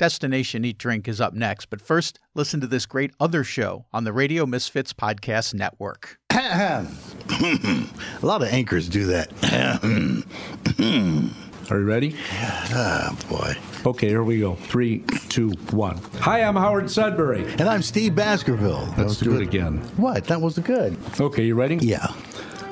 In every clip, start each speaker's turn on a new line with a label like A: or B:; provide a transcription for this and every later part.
A: Destination Eat Drink is up next, but first, listen to this great other show on the Radio Misfits Podcast Network.
B: A lot of anchors do that.
C: Are you ready?
B: Ah, boy.
C: Okay, here we go. Three, two, one. Hi, I'm Howard Sudbury.
B: And I'm Steve Baskerville. That
C: Let's do
B: good.
C: it again.
B: What? That was good.
C: Okay, you ready?
B: Yeah.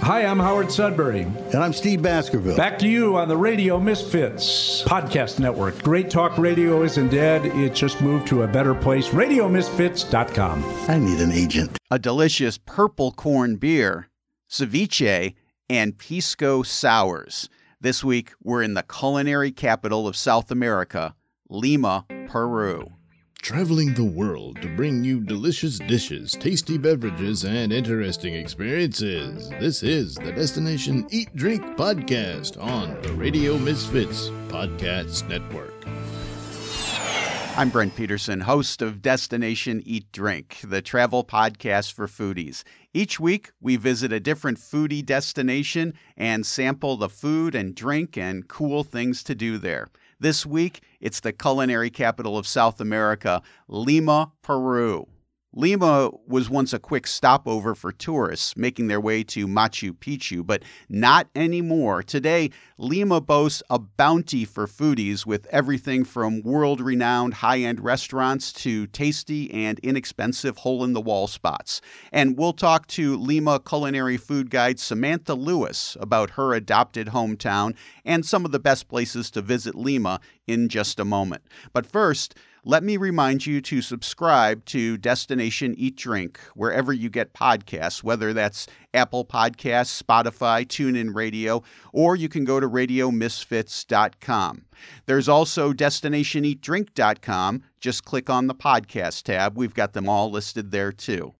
C: Hi, I'm Howard Sudbury.
B: And I'm Steve Baskerville.
C: Back to you on the Radio Misfits Podcast Network. Great Talk Radio isn't dead. It just moved to a better place. RadioMisfits.com.
B: I need an agent.
A: A delicious purple corn beer, ceviche, and pisco sours. This week, we're in the culinary capital of South America, Lima, Peru.
D: Traveling the world to bring you delicious dishes, tasty beverages, and interesting experiences. This is the Destination Eat Drink Podcast on the Radio Misfits Podcast Network.
A: I'm Brent Peterson, host of Destination Eat Drink, the travel podcast for foodies. Each week, we visit a different foodie destination and sample the food and drink and cool things to do there. This week, it's the culinary capital of South America, Lima, Peru. Lima was once a quick stopover for tourists making their way to Machu Picchu, but not anymore. Today, Lima boasts a bounty for foodies with everything from world renowned high end restaurants to tasty and inexpensive hole in the wall spots. And we'll talk to Lima culinary food guide Samantha Lewis about her adopted hometown and some of the best places to visit Lima in just a moment. But first, let me remind you to subscribe to Destination Eat Drink wherever you get podcasts, whether that's Apple Podcasts, Spotify, TuneIn Radio, or you can go to RadioMisfits.com. There's also DestinationEatDrink.com. Just click on the podcast tab. We've got them all listed there too.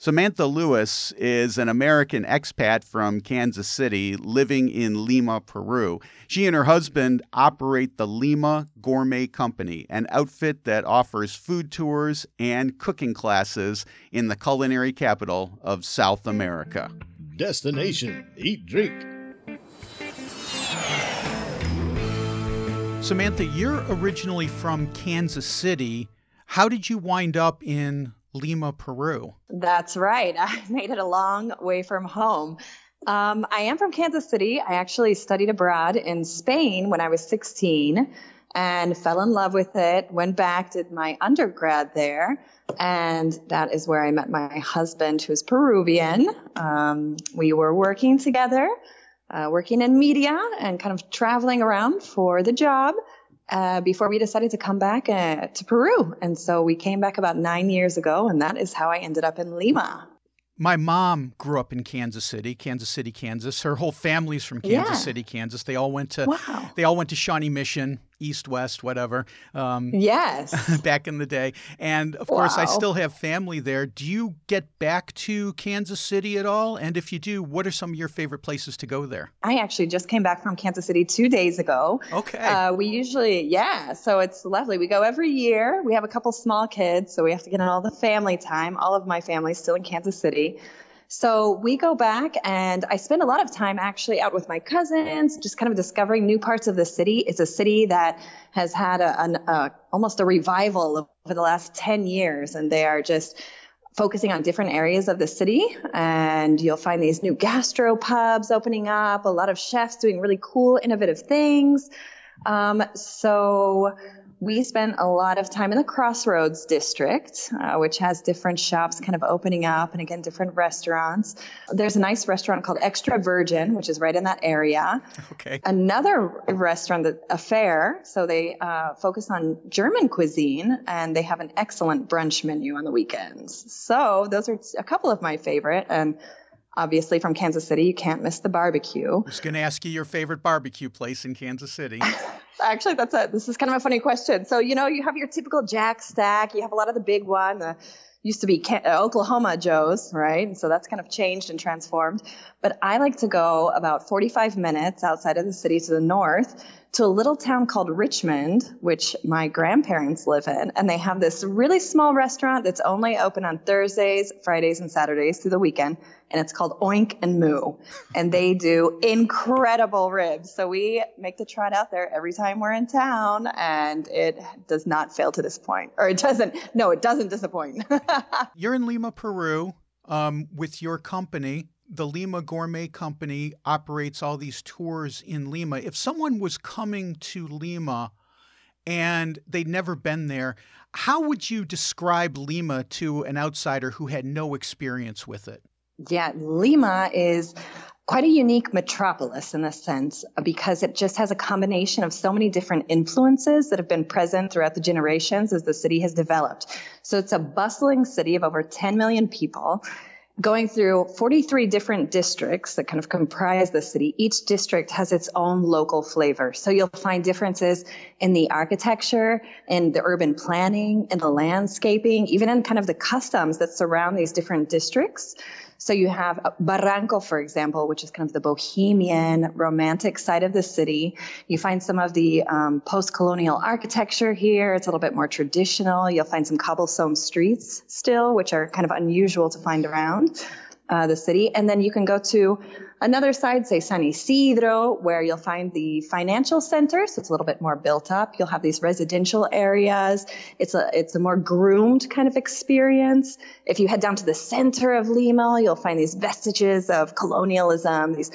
A: Samantha Lewis is an American expat from Kansas City living in Lima, Peru. She and her husband operate the Lima Gourmet Company, an outfit that offers food tours and cooking classes in the culinary capital of South America.
D: Destination Eat Drink.
A: Samantha, you're originally from Kansas City. How did you wind up in Lima, Peru?
E: That's right. I made it a long way from home. Um, I am from Kansas City. I actually studied abroad in Spain when I was 16 and fell in love with it. Went back, did my undergrad there, and that is where I met my husband, who's Peruvian. Um, we were working together, uh, working in media and kind of traveling around for the job. Uh, before we decided to come back uh, to Peru. And so we came back about nine years ago, and that is how I ended up in Lima.
A: My mom grew up in Kansas City, Kansas City, Kansas. Her whole family's from Kansas
E: Yeah.
A: City, Kansas. They all went to
E: Wow.
A: they all went to Shawnee Mission, East, West, whatever, um,
E: Yes.
A: back in the day. And of course, I still have family there. Do you get back to Kansas City at all? And if you do, what are some of your favorite places to go there?
E: I actually just came back from Kansas City two days ago.
A: Okay.
E: Uh, we usually, yeah, so it's lovely. We go every year. We have a couple small kids, so we have to get in all the family time. All of my family's still in Kansas City. So we go back, and I spend a lot of time actually out with my cousins, just kind of discovering new parts of the city. It's a city that has had a, an, a almost a revival over the last 10 years, and they are just focusing on different areas of the city and you'll find these new gastro pubs opening up a lot of chefs doing really cool innovative things um, so we spent a lot of time in the crossroads district uh, which has different shops kind of opening up and again different restaurants. There's a nice restaurant called extra virgin which is right in that area.
A: Okay.
E: another restaurant that Affäre so they uh, focus on german cuisine and they have an excellent brunch menu on the weekends. So those are a couple of my favorite and obviously from kansas city you can't miss the barbecue
A: I was going to ask you your favorite barbecue place in Kansas City.
E: actually that's a this is kind of a funny question so you know you have your typical jack stack you have a lot of the big one the used to be uh, Oklahoma Joe's, right? And so that's kind of changed and transformed. But I like to go about 45 minutes outside of the city to the north to a little town called Richmond, which my grandparents live in. And they have this really small restaurant that's only open on Thursdays, Fridays, and Saturdays through the weekend. And it's called Oink and Moo. And they do incredible ribs. So we make the trot out there every time we're in town. And it does not fail to disappoint. Or it doesn't. No, it doesn't disappoint.
A: You're in Lima, Peru um, with your company the Lima Gourmet Company operates all these tours in Lima. If someone was coming to Lima and they'd never been there, how would you describe Lima to an outsider who had no experience with it?
E: Yeah, Lima is quite a unique metropolis in a sense because it just has a combination of so many different influences that have been present throughout the generations as the city has developed. So it's a bustling city of over 10 million people going through 43 different districts that kind of comprise the city. Each district has its own local flavor. So you'll find differences in the architecture, in the urban planning, in the landscaping, even in kind of the customs that surround these different districts. So you have Barranco, for example, which is kind of the bohemian, romantic side of the city. You find some of the um, post-colonial architecture here. It's a little bit more traditional. You'll find some cobblestone streets still, which are kind of unusual to find around uh, the city. And then you can go to another side, say San Isidro, where you'll find the financial center. So it's a little bit more built up. You'll have these residential areas. It's a, it's a more groomed kind of experience. If you head down to the center of Lima, you'll find these vestiges of colonialism, these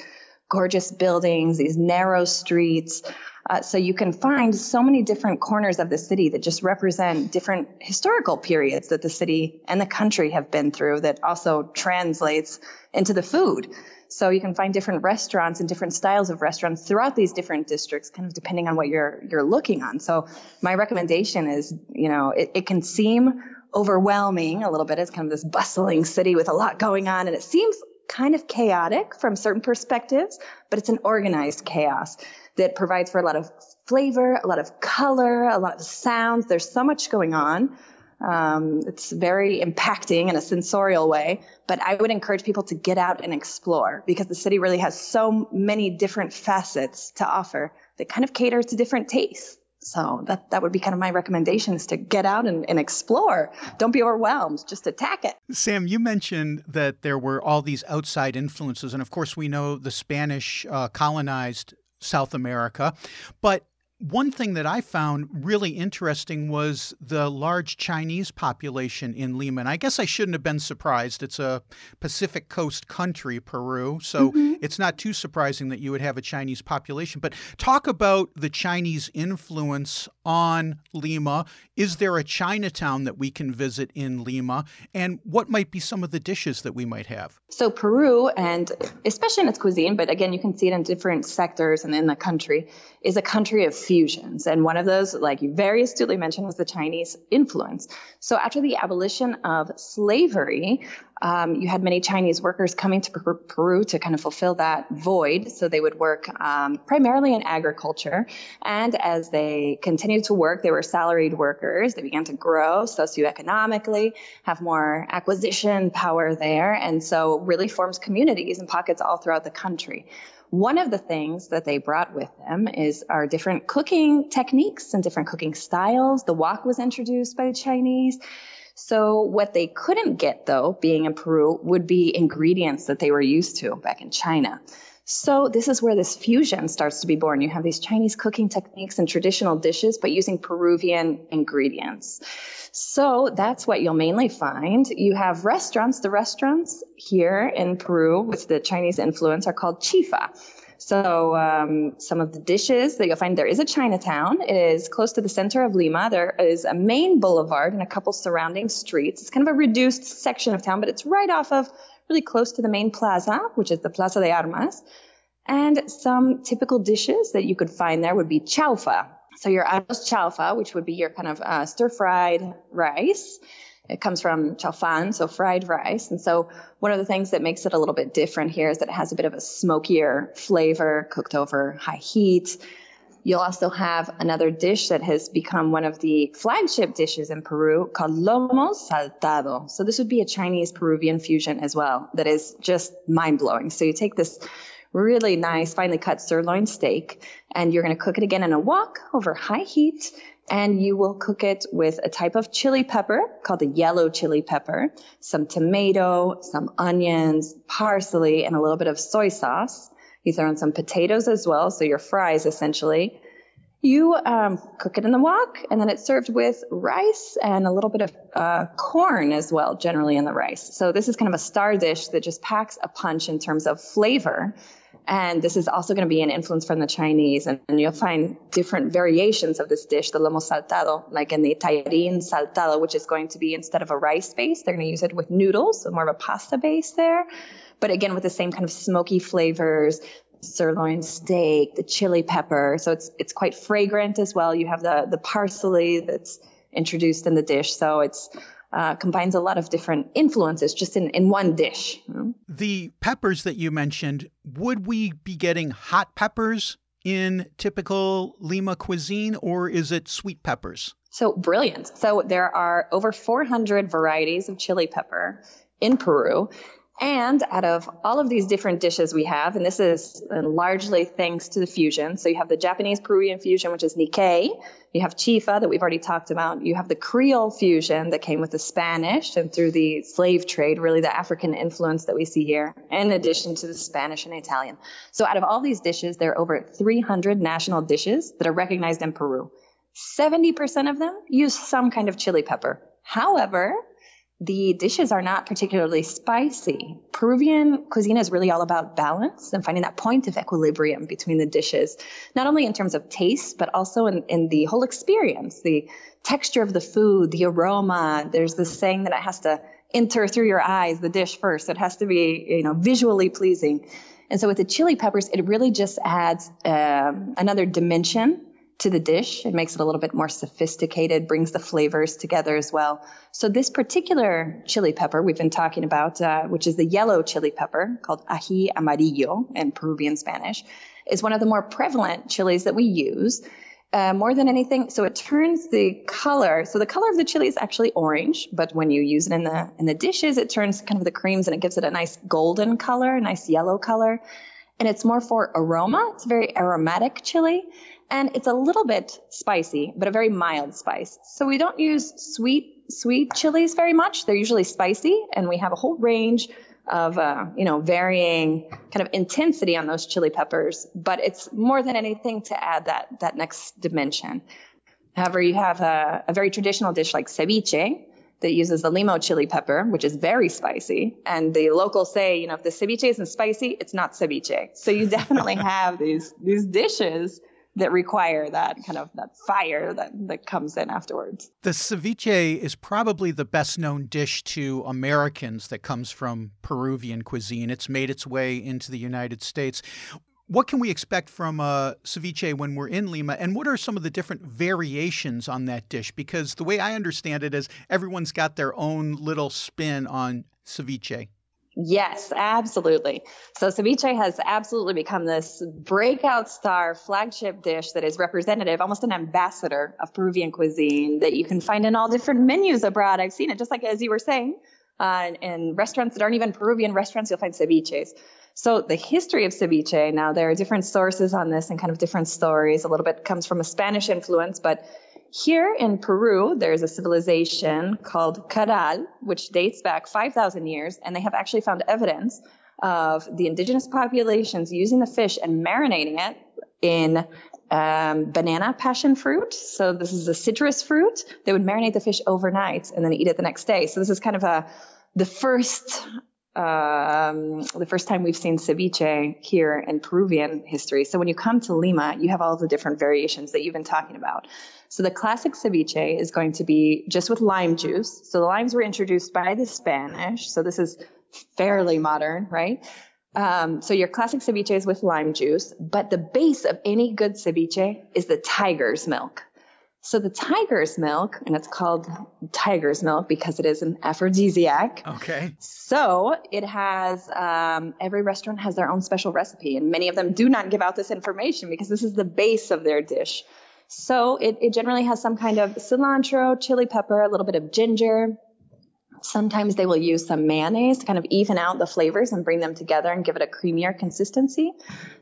E: gorgeous buildings, these narrow streets. Uh, so you can find so many different corners of the city that just represent different historical periods that the city and the country have been through that also translates into the food. So you can find different restaurants and different styles of restaurants throughout these different districts, kind of depending on what you're you're looking on. So my recommendation is, you know, it, it can seem overwhelming a little bit. It's kind of this bustling city with a lot going on, and it seems kind of chaotic from certain perspectives, but it's an organized chaos that provides for a lot of flavor, a lot of color, a lot of sounds. There's so much going on. Um, it's very impacting in a sensorial way, but I would encourage people to get out and explore because the city really has so many different facets to offer that kind of cater to different tastes. So that, that would be kind of my recommendation is to get out and, and explore. Don't be overwhelmed. Just attack it.
A: Sam, you mentioned that there were all these outside influences. And of course, we know the Spanish uh, colonized South America. But one thing that I found really interesting was the large Chinese population in Lima. And I guess I shouldn't have been surprised. It's a Pacific coast country, Peru. So mm-hmm. it's not too surprising that you would have a Chinese population. But talk about the Chinese influence on Lima. Is there a Chinatown that we can visit in Lima? And what might be some of the dishes that we might have?
E: So, Peru, and especially in its cuisine, but again, you can see it in different sectors and in the country, is a country of fusions. And one of those, like you very astutely mentioned, was the Chinese influence. So after the abolition of slavery, um, you had many Chinese workers coming to Peru to kind of fulfill that void. So they would work um, primarily in agriculture. And as they continued to work, they were salaried workers. They began to grow socioeconomically, have more acquisition power there. And so really forms communities and pockets all throughout the country. One of the things that they brought with them is our different cooking techniques and different cooking styles. The wok was introduced by the Chinese. So what they couldn't get though, being in Peru, would be ingredients that they were used to back in China. So this is where this fusion starts to be born. You have these Chinese cooking techniques and traditional dishes, but using Peruvian ingredients. So that's what you'll mainly find. You have restaurants. The restaurants here in Peru with the Chinese influence are called chifa. So um, some of the dishes that you'll find there is a Chinatown. It is close to the center of Lima. There is a main boulevard and a couple surrounding streets. It's kind of a reduced section of town, but it's right off of really close to the main plaza, which is the Plaza de Armas. And some typical dishes that you could find there would be chaufa. So your arroz chaufa, which would be your kind of uh, stir-fried rice. It comes from chaufan, so fried rice. And so one of the things that makes it a little bit different here is that it has a bit of a smokier flavor cooked over high heat. You'll also have another dish that has become one of the flagship dishes in Peru called lomo saltado. So this would be a Chinese Peruvian fusion as well that is just mind blowing. So you take this really nice, finely cut sirloin steak. And you're going to cook it again in a wok over high heat. And you will cook it with a type of chili pepper called the yellow chili pepper, some tomato, some onions, parsley, and a little bit of soy sauce. You throw in some potatoes as well, so your fries essentially. You um, cook it in the wok, and then it's served with rice and a little bit of uh, corn as well, generally in the rice. So this is kind of a star dish that just packs a punch in terms of flavor. And this is also going to be an influence from the Chinese. And, and, you'll find different variations of this dish, the lomo saltado, like in the tallarín saltado, which is going to be instead of a rice base, they're going to use it with noodles, so more of a pasta base there. But again, with the same kind of smoky flavors, sirloin steak, the chili pepper. So it's it's quite fragrant as well. You have the the parsley that's introduced in the dish. So it's uh, combines a lot of different influences just in, in one dish.
A: The peppers that you mentioned, would we be getting hot peppers in typical Lima cuisine or is it sweet peppers?
E: So brilliant. So there are over 400 varieties of chili pepper in Peru. And out of all of these different dishes we have, and this is uh, largely thanks to the fusion. So you have the Japanese Peruvian fusion, which is Nikkei. You have chifa that we've already talked about. You have the Creole fusion that came with the Spanish and through the slave trade, really the African influence that we see here, in addition to the Spanish and Italian. So out of all these dishes, there are over 300 national dishes that are recognized in Peru. 70% of them use some kind of chili pepper. However, the dishes are not particularly spicy. Peruvian cuisine is really all about balance and finding that point of equilibrium between the dishes, not only in terms of taste, but also in, in the whole experience, the texture of the food, the aroma. There's this saying that it has to enter through your eyes, the dish first. It has to be, you know, visually pleasing. And so with the chili peppers, it really just adds um, another dimension to the dish. It makes it a little bit more sophisticated, brings the flavors together as well. So this particular chili pepper we've been talking about, uh, which is the yellow chili pepper called ají amarillo in Peruvian Spanish, is one of the more prevalent chilies that we use. Uh, more than anything, so it turns the color. So the color of the chili is actually orange, but when you use it in the in the dishes, it turns kind of the creams and it gives it a nice golden color, a nice yellow color. And it's more for aroma. It's a very aromatic chili and it's a little bit spicy, but a very mild spice. So we don't use sweet, sweet chilies very much. They're usually spicy, and we have a whole range of, uh, you know, varying kind of intensity on those chili peppers. But it's more than anything to add that that next dimension. However, you have a, a very traditional dish like ceviche that uses the limo chili pepper, which is very spicy. And the locals say, you know, if the ceviche isn't spicy, it's not ceviche. So you definitely have these these dishes that require that kind of that fire that, that comes in afterwards.
A: The ceviche is probably the best known dish to Americans that comes from Peruvian cuisine. It's made its way into the United States. What can we expect from uh, ceviche when we're in Lima, and what are some of the different variations on that dish? Because the way I understand it is everyone's got their own little spin on ceviche.
E: Yes, absolutely. So ceviche has absolutely become this breakout star flagship dish that is representative, almost an ambassador of Peruvian cuisine that you can find in all different menus abroad. I've seen it just like as you were saying, uh, in restaurants that aren't even Peruvian restaurants, you'll find ceviches. So the history of ceviche, now there are different sources on this and kind of different stories. A little bit comes from a Spanish influence, but here in Peru, there's a civilization called Caral, which dates back 5,000 years, and they have actually found evidence of the indigenous populations using the fish and marinating it in um, banana passion fruit. So this is a citrus fruit. They would marinate the fish overnight and then eat it the next day. So this is kind of a the first um, the first time we've seen ceviche here in Peruvian history. So when you come to Lima, you have all the different variations that you've been talking about. So the classic ceviche is going to be just with lime juice. So the limes were introduced by the Spanish. So this is fairly modern, right? Um, so your classic ceviche is with lime juice, but the base of any good ceviche is the tiger's milk. So the tiger's milk, and it's called tiger's milk because it is an aphrodisiac.
A: Okay.
E: So it has, um, every restaurant has their own special recipe, and many of them do not give out this information because this is the base of their dish. So it, it generally has some kind of cilantro, chili pepper, a little bit of ginger, Sometimes they will use some mayonnaise to kind of even out the flavors and bring them together and give it a creamier consistency.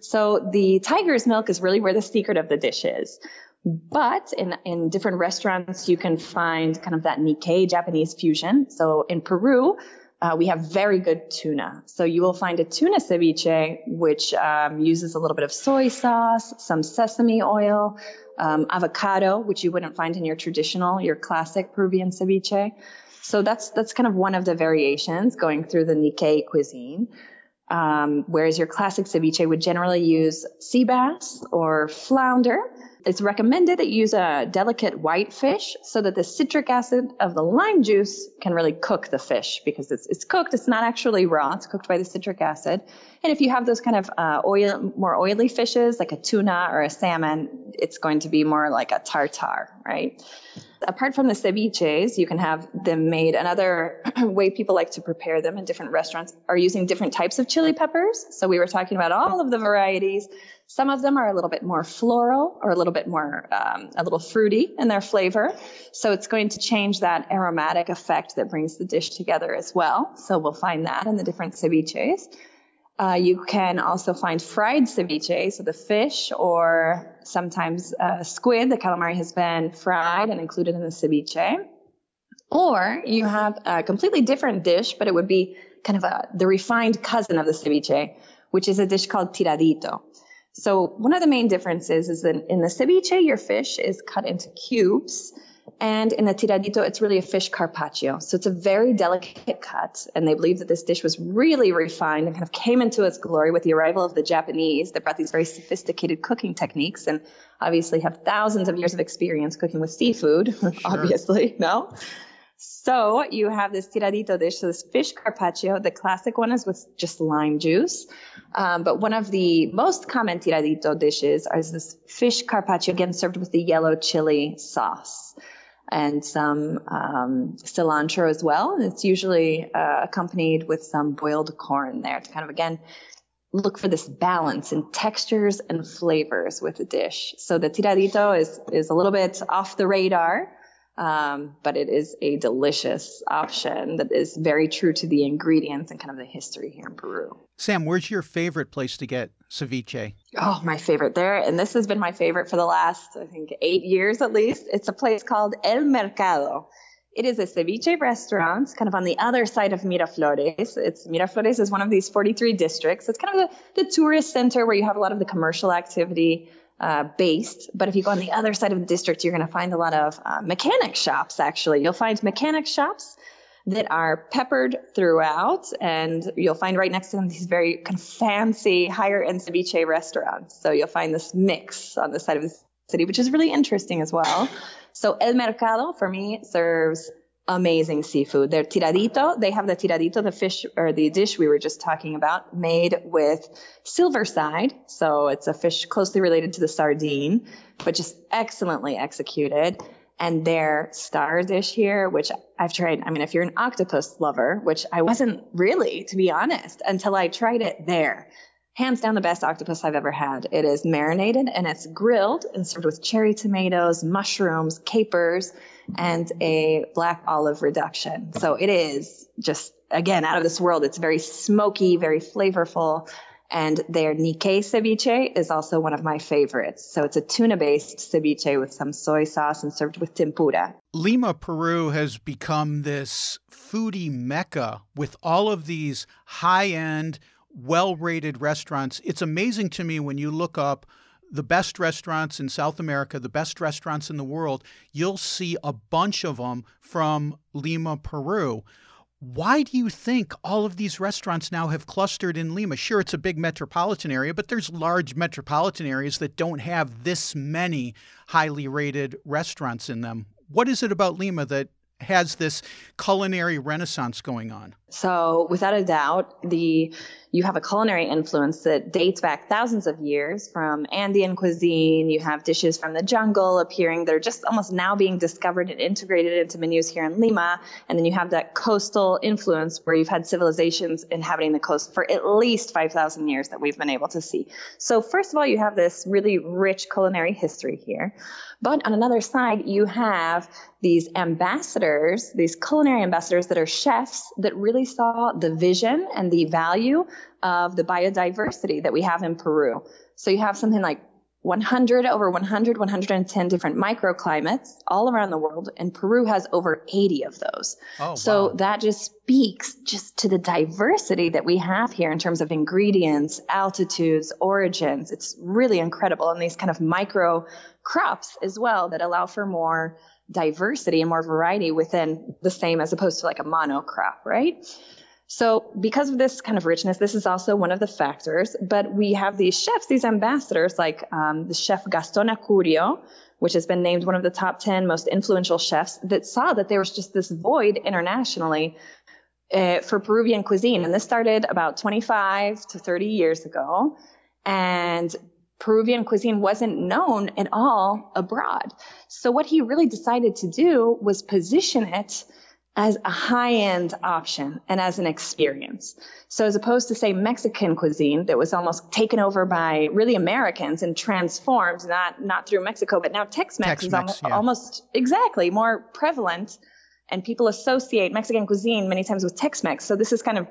E: So the tiger's milk is really where the secret of the dish is. But in, in different restaurants, you can find kind of that Nikkei Japanese fusion. So in Peru, uh, we have very good tuna. So you will find a tuna ceviche, which um, uses a little bit of soy sauce, some sesame oil, um, avocado, which you wouldn't find in your traditional, your classic Peruvian ceviche. So that's that's kind of one of the variations going through the Nikkei cuisine. Um, whereas your classic ceviche would generally use sea bass or flounder. It's recommended that you use a delicate white fish so that the citric acid of the lime juice can really cook the fish because it's, it's cooked. It's not actually raw. It's cooked by the citric acid. And if you have those kind of uh, oil, more oily fishes like a tuna or a salmon, it's going to be more like a tartar, right? Apart from the ceviches, you can have them made. Another way people like to prepare them in different restaurants are using different types of chili peppers. So we were talking about all of the varieties. Some of them are a little bit more floral or a little bit more, um, a little fruity in their flavor. So it's going to change that aromatic effect that brings the dish together as well. So we'll find that in the different ceviches. Uh, you can also find fried ceviche, so the fish or sometimes uh, squid, the calamari has been fried and included in the ceviche. Or you have a completely different dish, but it would be kind of a, the refined cousin of the ceviche, which is a dish called tiradito. So one of the main differences is that in the ceviche, your fish is cut into cubes. And in the tiradito, it's really a fish carpaccio. So it's a very delicate cut. And they believe that this dish was really refined and kind of came into its glory with the arrival of the Japanese that brought these very sophisticated cooking techniques and obviously have thousands of years of experience cooking with seafood, sure. obviously, no? So you have this tiradito dish, so this fish carpaccio. The classic one is with just lime juice. Um, but one of the most common tiradito dishes is this fish carpaccio, again served with the yellow chili sauce and some um, cilantro as well. And it's usually uh, accompanied with some boiled corn there to kind of again look for this balance in textures and flavors with the dish. So the tiradito is is a little bit off the radar. Um, but it is a delicious option that is very true to the ingredients and kind of the history here in Peru.
A: Sam, where's your favorite place to get ceviche?
E: Oh, my favorite there, and this has been my favorite for the last, I think, eight years at least. It's a place called El Mercado. It is a ceviche restaurant, kind of on the other side of Miraflores. It's Miraflores is one of these 43 districts. It's kind of the, the tourist center where you have a lot of the commercial activity uh, based. But if you go on the other side of the district, you're going to find a lot of uh, mechanic shops, actually. You'll find mechanic shops that are peppered throughout, and you'll find right next to them these very kind of fancy, higher end ceviche restaurants. So you'll find this mix on the side of the city, which is really interesting as well. So El Mercado, for me, serves amazing seafood. Their tiradito, they have the tiradito, the fish or the dish we were just talking about, made with silver side. So it's a fish closely related to the sardine, but just excellently executed. And their star dish here, which I've tried, I mean, if you're an octopus lover, which I wasn't really, to be honest, until I tried it there. Hands down the best octopus I've ever had. It is marinated and it's grilled and served with cherry tomatoes, mushrooms, capers, and a black olive reduction. So it is just, again, out of this world. It's very smoky, very flavorful. And their Nikkei ceviche is also one of my favorites. So it's a tuna based ceviche with some soy sauce and served with tempura.
A: Lima, Peru has become this foodie mecca with all of these high end, well rated restaurants. It's amazing to me when you look up the best restaurants in South America, the best restaurants in the world, you'll see a bunch of them from Lima, Peru. Why do you think all of these restaurants now have clustered in Lima? Sure, it's a big metropolitan area, but there's large metropolitan areas that don't have this many highly rated restaurants in them. What is it about Lima that has this culinary renaissance going on?
E: So without a doubt, the you have a culinary influence that dates back thousands of years from Andean cuisine. You have dishes from the jungle appearing. They're just almost now being discovered and integrated into menus here in Lima. And then you have that coastal influence where you've had civilizations inhabiting the coast for at least 5,000 years that we've been able to see. So first of all, you have this really rich culinary history here. But on another side, you have these ambassadors, these culinary ambassadors that are chefs that really saw the vision and the value of the biodiversity that we have in Peru. So you have something like 100 over 100 110 different microclimates all around the world and peru has over 80 of those. Oh, so wow. that just speaks just to the diversity that we have here in terms of ingredients altitudes origins. It's really incredible. And these kind of micro crops as well that allow for more diversity and more variety within the same as opposed to like a monocrop right so because of this kind of richness, this is also one of the factors. But we have these chefs, these ambassadors, like um, the chef Gaston Acurio, which has been named one of the top 10 most influential chefs, that saw that there was just this void internationally uh, for Peruvian cuisine. And this started about 25 to 30 years ago. And Peruvian cuisine wasn't known at all abroad. So what he really decided to do was position it as a high end option and as an experience. So as opposed to say Mexican cuisine that was almost taken over by really Americans and transformed, not, not through Mexico, but now Tex-Mex, is almost, yeah. almost exactly more prevalent and people associate Mexican cuisine many times with Tex-Mex. So this has kind of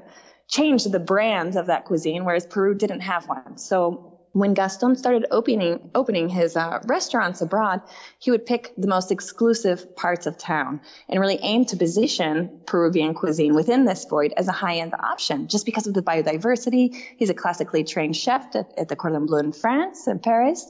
E: changed the brand of that cuisine, whereas Peru didn't have one. So when Gaston started opening opening his uh, restaurants abroad, he would pick the most exclusive parts of town and really aim to position Peruvian cuisine within this void as a high-end option, just because of the biodiversity. He's a classically trained chef at, at the Cordon Bleu in France and Paris.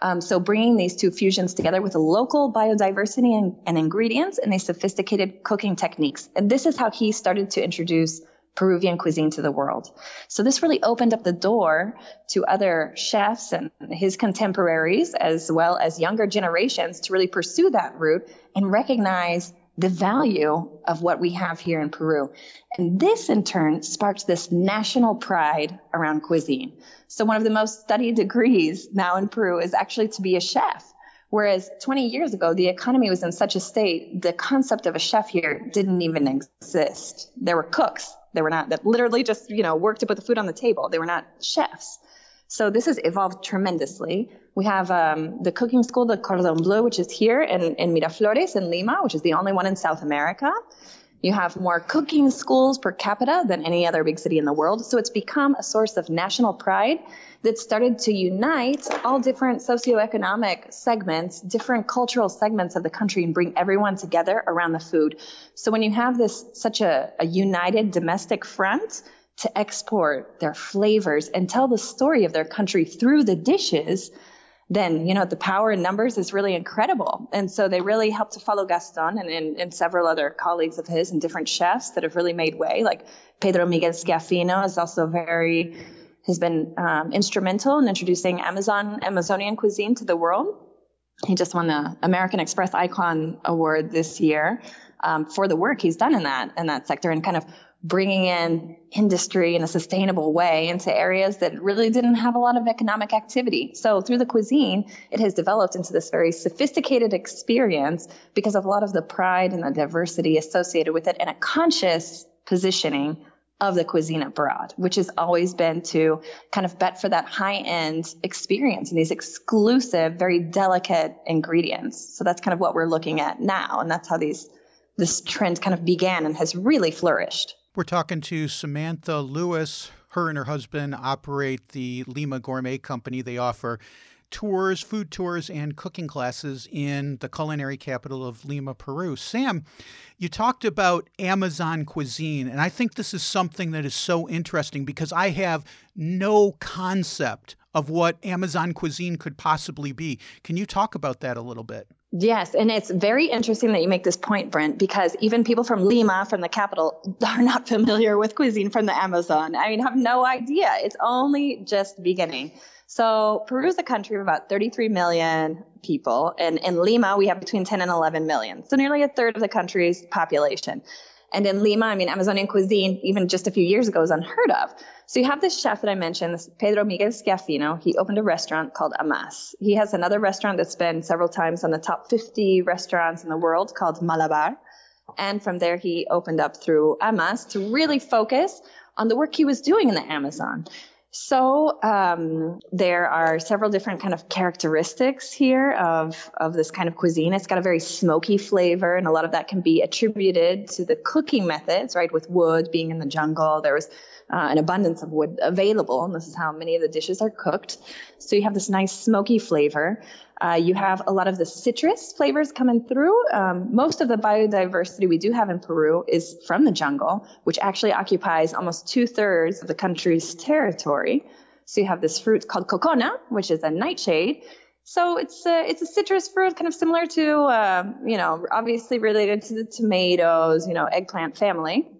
E: Um, so bringing these two fusions together with a local biodiversity and, and ingredients and these sophisticated cooking techniques. And this is how he started to introduce Peruvian cuisine to the world. So this really opened up the door to other chefs and his contemporaries, as well as younger generations, to really pursue that route and recognize the value of what we have here in Peru. And this in turn sparked this national pride around cuisine. So one of the most studied degrees now in Peru is actually to be a chef. Whereas 20 years ago, the economy was in such a state, the concept of a chef here didn't even exist. There were cooks, they were not that literally just, you know, worked to put the food on the table. They were not chefs. So this has evolved tremendously. We have um, the cooking school, the Cordon Bleu, which is here in, in Miraflores in Lima, which is the only one in South America. You have more cooking schools per capita than any other big city in the world. So it's become a source of national pride that started to unite all different socioeconomic segments, different cultural segments of the country and bring everyone together around the food. So when you have this such a, a united domestic front to export their flavors and tell the story of their country through the dishes, then you know the power in numbers is really incredible and so they really helped to follow gaston and, and, and, several other colleagues of his and different chefs that have really made way like pedro miguel schiaffino is also very has been um, instrumental in introducing Amazon Amazonian cuisine to the world. He just won the American Express Icon Award this year um, for the work he's done in that in that sector and kind of bringing in industry in a sustainable way into areas that really didn't have a lot of economic activity. So through the cuisine, it has developed into this very sophisticated experience because of a lot of the pride and the diversity associated with it and a conscious positioning of the cuisine abroad, which has always been to kind of bet for that high end experience and these exclusive, very delicate ingredients. So that's kind of what we're looking at now. And that's how these, this trend kind of began and has really flourished.
A: We're talking to Samantha Lewis. Her and her husband operate the Lima Gourmet Company. They offer tours, food tours, and cooking classes in the culinary capital of Lima, Peru. Sam, you talked about Amazon cuisine, and I think this is something that is so interesting because I have no concept of what Amazon cuisine could possibly be. Can you talk about that a little bit?
E: Yes, and it's very interesting that you make this point, Brent, because even people from Lima, from the capital, are not familiar with cuisine from the Amazon. I mean, have no idea. It's only just beginning. So Peru is a country of about 33 million people, and in Lima we have between 10 and 11 million, so nearly a third of the country's population. And in Lima, I mean, Amazonian cuisine, even just a few years ago, was unheard of. So you have this chef that I mentioned, this Pedro Miguel Schiaffino. He opened a restaurant called Amaz. He has another restaurant that's been several times on the top 50 restaurants in the world called Malabar. And from there, he opened up through Amaz to really focus on the work he was doing in the Amazon. So um, there are several different kind of characteristics here of of this kind of cuisine. It's got a very smoky flavor, and a lot of that can be attributed to the cooking methods, right? With wood being in the jungle, there was uh, an abundance of wood available, and this is how many of the dishes are cooked. So you have this nice smoky flavor. Uh, you have a lot of the citrus flavors coming through. Um, most of the biodiversity we do have in Peru is from the jungle, which actually occupies almost two thirds of the country's territory. So you have this fruit called cocona, which is a nightshade. So it's a, it's a citrus fruit, kind of similar to, uh, you know, obviously related to the tomatoes, you know, eggplant family.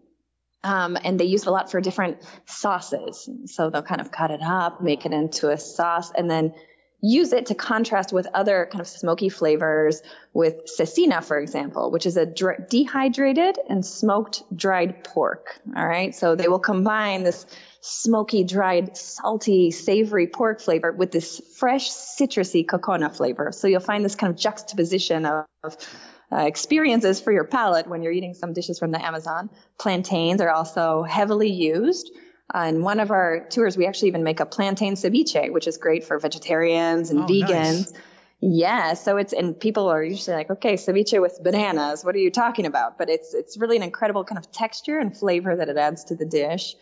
E: Um, and they use it a lot for different sauces. So they'll kind of cut it up, make it into a sauce, and then use it to contrast with other kind of smoky flavors with cecina, for example, which is a dr- dehydrated and smoked dried pork. All right. So they will combine this smoky, dried, salty, savory pork flavor with this fresh, citrusy cocona flavor. So you'll find this kind of juxtaposition of, of uh, experiences for your palate when you're eating some dishes from the Amazon. Plantains are also heavily used. On uh, one of our tours, we actually even make a plantain ceviche, which is great for vegetarians and
A: oh,
E: vegans.
A: Nice.
E: Yeah, so it's and people are usually like, okay, ceviche with bananas. What are you talking about? But it's it's really an incredible kind of texture and flavor that it adds to the dish.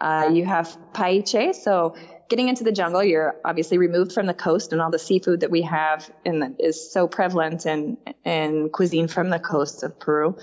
E: Uh, you have paiche, so getting into the jungle, you're obviously removed from the coast, and all the seafood that we have in the, is so prevalent in in cuisine from the coast of Peru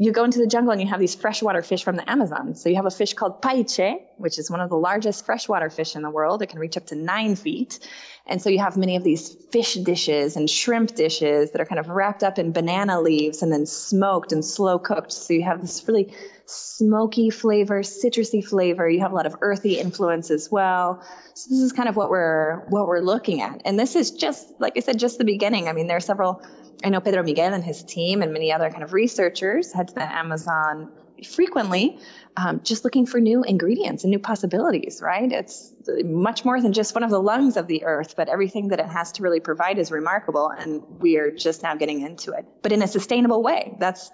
E: you go into the jungle and you have these freshwater fish from the Amazon. So you have a fish called paiche, which is one of the largest freshwater fish in the world. It can reach up to nine feet. And so you have many of these fish dishes and shrimp dishes that are kind of wrapped up in banana leaves and then smoked and slow cooked. So you have this really smoky flavor, citrusy flavor. You have a lot of earthy influence as well. So this is kind of what we're what we're looking at. And this is just like I said, just the beginning. I mean, there are several I know Pedro Miguel and his team and many other kind of researchers head to the Amazon frequently, um, just looking for new ingredients and new possibilities, right? It's much more than just one of the lungs of the earth, but everything that it has to really provide is remarkable. And we are just now getting into it, but in a sustainable way. That's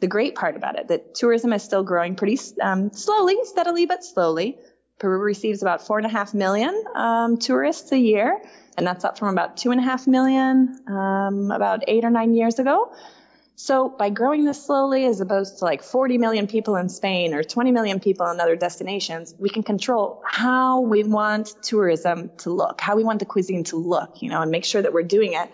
E: the great part about it, that tourism is still growing pretty um, slowly, steadily, but slowly. Peru receives about four and a half million um, tourists a year and that's up from about two and a half million um, about eight or nine years ago. So by growing this slowly, as opposed to like 40 million people in Spain or 20 million people in other destinations, we can control how we want tourism to look, how we want the cuisine to look, you know, and make sure that we're doing it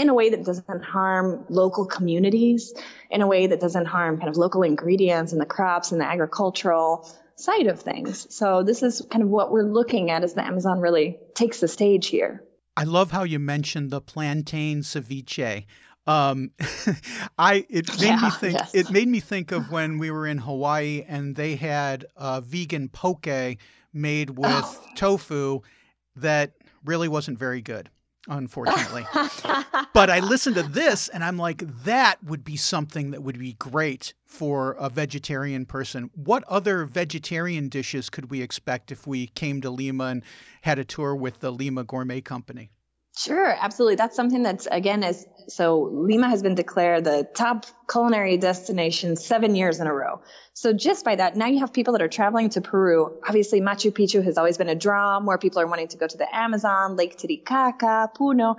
E: in a way that doesn't harm local communities, in a way that doesn't harm kind of local ingredients and the crops and the agricultural side of things. So this is kind of what we're looking at as the Amazon really takes the stage here.
A: I love how you mentioned the plantain ceviche. Um, I it made yeah, me think yes. it made me think of when we were in Hawaii and they had a vegan poke made with oh. tofu that really wasn't very good unfortunately. but I listened to this and I'm like, that would be something that would be great for a vegetarian person. What other vegetarian dishes could we expect if we came to Lima and had a tour with the Lima Gourmet Company?
E: Sure, absolutely. That's something that's again is so Lima has been declared the top culinary destination seven years in a row. So just by that, now you have people that are traveling to Peru. Obviously, Machu Picchu has always been a draw. More people are wanting to go to the Amazon, Lake Titicaca, Puno.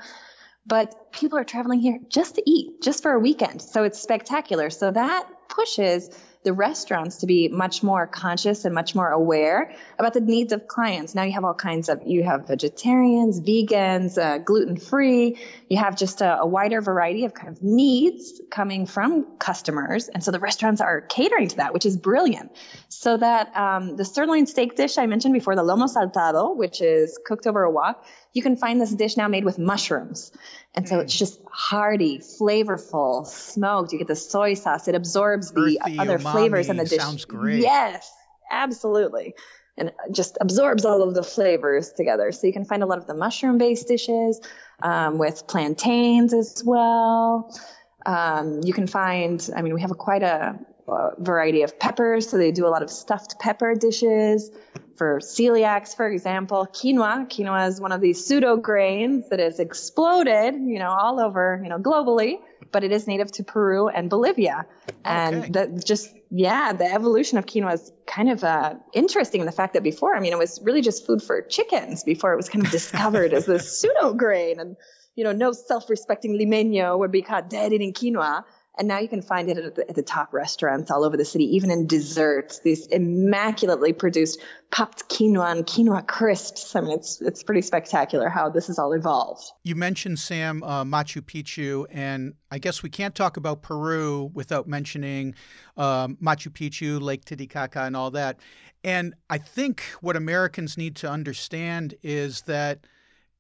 E: But people are traveling here just to eat, just for a weekend. So it's spectacular. So that pushes the restaurants to be much more conscious and much more aware about the needs of clients. Now you have all kinds of, you have vegetarians, vegans, uh, gluten free. You have just a, a, wider variety of kind of needs coming from customers. And so the restaurants are catering to that, which is brilliant. So that um, the sirloin steak dish I mentioned before, the lomo saltado, which is cooked over a wok, you can find this dish now made with mushrooms. And so it's mm. just hearty, flavorful, smoked. You get the soy sauce. It absorbs the
A: Earthy,
E: other
A: umami,
E: flavors in the dish.
A: Sounds great.
E: Yes, absolutely. And just absorbs all of the flavors together. So you can find a lot of the mushroom based dishes um, with plantains as well. Um, you can find, I mean, we have a, quite a, a variety of peppers. So they do a lot of stuffed pepper dishes for celiacs, for example. Quinoa, quinoa is one of these pseudo grains that has exploded, you know, all over, you know, globally, but it is native to Peru and Bolivia. And
A: Okay.
E: that just, yeah, the evolution of quinoa is kind of uh, interesting the fact that before, I mean, it was really just food for chickens before it was kind of discovered as this pseudo grain. And, you know, no self respecting limeño would be caught dead eating quinoa. And now you can find it at the, at the top restaurants all over the city, even in desserts. These immaculately produced popped quinoa and quinoa crisps. I mean, it's it's pretty spectacular how this has all evolved.
A: You mentioned, Sam, uh, Machu Picchu, and I guess we can't talk about Peru without mentioning um, Machu Picchu, Lake Titicaca, and all that. And I think what Americans need to understand is that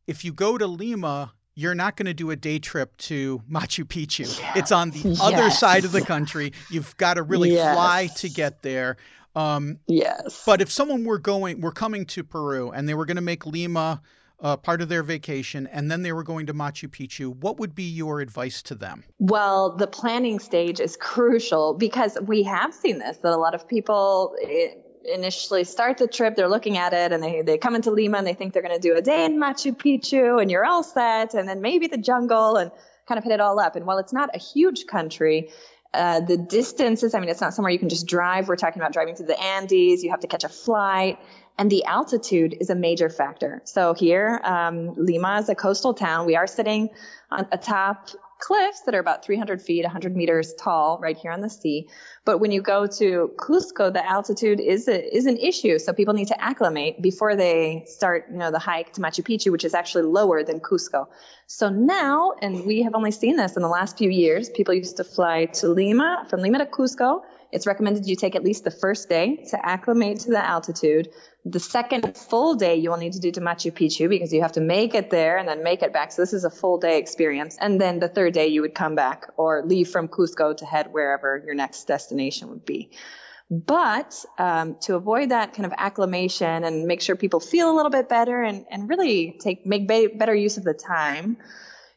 A: if you go to Lima, you're not going to do a day trip to Machu Picchu. It's on the other side of the country. You've got to really
E: Yes.
A: fly to get there. Um,
E: Yes.
A: but if someone were going, were coming to Peru and they were going to make Lima uh, part of their vacation, and then they were going to Machu Picchu, what would be your advice to them?
E: Well, the planning stage is crucial because we have seen this that a lot of people eh, initially start the trip, they're looking at it, and they, they come into Lima and they think they're going to do a day in Machu Picchu and you're all set, and then maybe the jungle and kind of hit it all up. And while it's not a huge country, uh, the distances, I mean, it's not somewhere you can just drive. We're talking about driving through the Andes. You have to catch a flight. And the altitude is a major factor. So here, um, Lima is a coastal town. We are sitting on atop cliffs that are about 300 feet, 100 meters tall, right here on the sea. But when you go to Cusco, the altitude is a, is an issue. So people need to acclimate before they start, you know, the hike to Machu Picchu, which is actually lower than Cusco. So now, and we have only seen this in the last few years, people used to fly to Lima, from Lima to Cusco. It's recommended you take at least the first day to acclimate to the altitude. The second full day you will need to do to Machu Picchu because you have to make it there and then make it back. So this is a full day experience. And then the third day you would come back or leave from Cusco to head wherever your next destination would be. But um, to avoid that kind of acclimation and make sure people feel a little bit better and, and really take make be- better use of the time,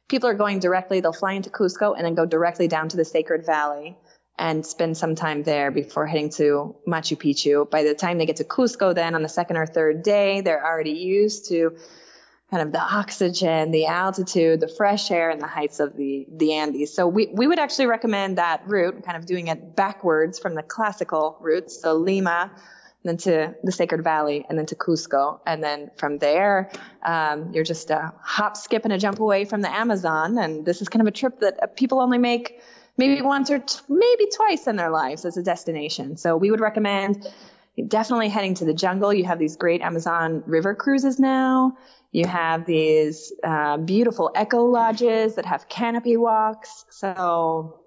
E: people are going directly. They'll fly into Cusco and then go directly down to the Sacred Valley and spend some time there before heading to Machu Picchu. By the time they get to Cusco, then on the second or third day, they're already used to kind of the oxygen, the altitude, the fresh air, and the heights of the, the Andes. So we, we would actually recommend that route, kind of doing it backwards from the classical routes. So Lima, then to the Sacred Valley, and then to Cusco. And then from there, um, you're just a hop, skip, and a jump away from the Amazon. And this is kind of a trip that people only make maybe once or t- maybe twice in their lives as a destination. So we would recommend definitely heading to the jungle. You have these great Amazon river cruises now. You have these uh, beautiful eco lodges that have canopy walks. So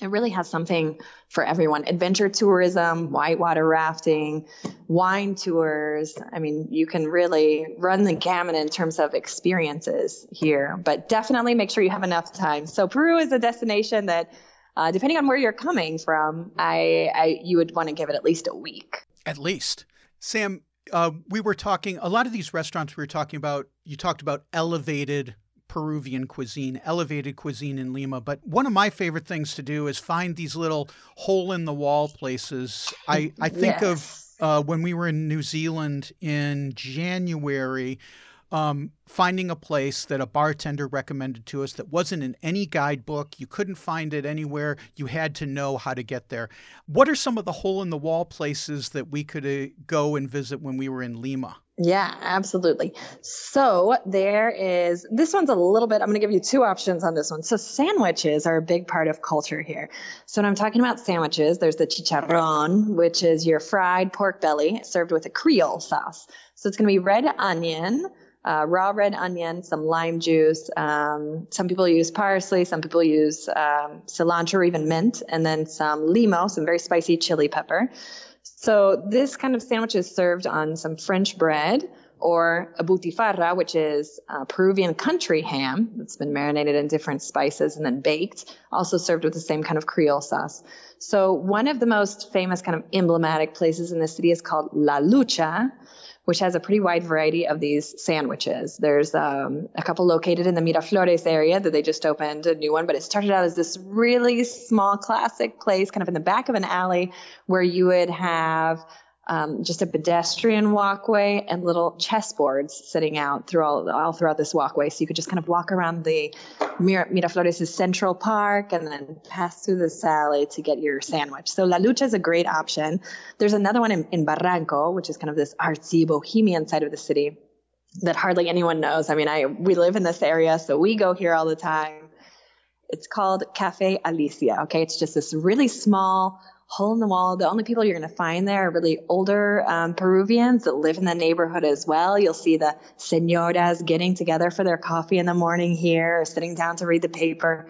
E: it really has something for everyone. Adventure tourism, whitewater rafting, wine tours. I mean, you can really run the gamut in terms of experiences here, but definitely make sure you have enough time. So Peru is a destination that, uh, depending on where you're coming from, I, I you would want to give it at least a week.
A: At least. Sam, uh, we were talking, a lot of these restaurants we were talking about, you talked about elevated Peruvian cuisine, elevated cuisine in Lima. But one of my favorite things to do is find these little hole in the wall places. I, I think of uh, when we were in New Zealand in January, um, finding a place that a bartender recommended to us that wasn't in any guidebook. You couldn't find it anywhere. You had to know how to get there. What are some of the hole in the wall places that we could uh, go and visit when we were in Lima?
E: Yeah, absolutely. So there is, this one's a little bit, I'm going to give you two options on this one. So sandwiches are a big part of culture here. So when I'm talking about sandwiches, there's the chicharron, which is your fried pork belly served with a Creole sauce. So it's going to be red onion, uh, raw red onion, some lime juice. Um, some people use parsley, some people use um, cilantro or even mint, and then some limo, some very spicy chili pepper. So this kind of sandwich is served on some French bread or a butifarra, which is Peruvian country ham that's been marinated in different spices and then baked, also served with the same kind of Creole sauce. So one of the most famous kind of emblematic places in the city is called La Lucha, which has a pretty wide variety of these sandwiches. There's um, a couple located in the Miraflores area that they just opened a new one, but it started out as this really small classic place, kind of in the back of an alley, where you would have um, just a pedestrian walkway and little chessboards sitting out through all, all throughout this walkway. So you could just kind of walk around the Mir- Miraflores' Central Park and then pass through the alley to get your sandwich. So La Lucha is a great option. There's another one in, in Barranco, which is kind of this artsy bohemian side of the city that hardly anyone knows. I mean, I we live in this area, so we go here all the time. It's called Cafe Alicia. Okay, it's just this really small hole in the wall. The only people you're going to find there are really older um, Peruvians that live in the neighborhood as well. You'll see the senoras getting together for their coffee in the morning here, or sitting down to read the paper.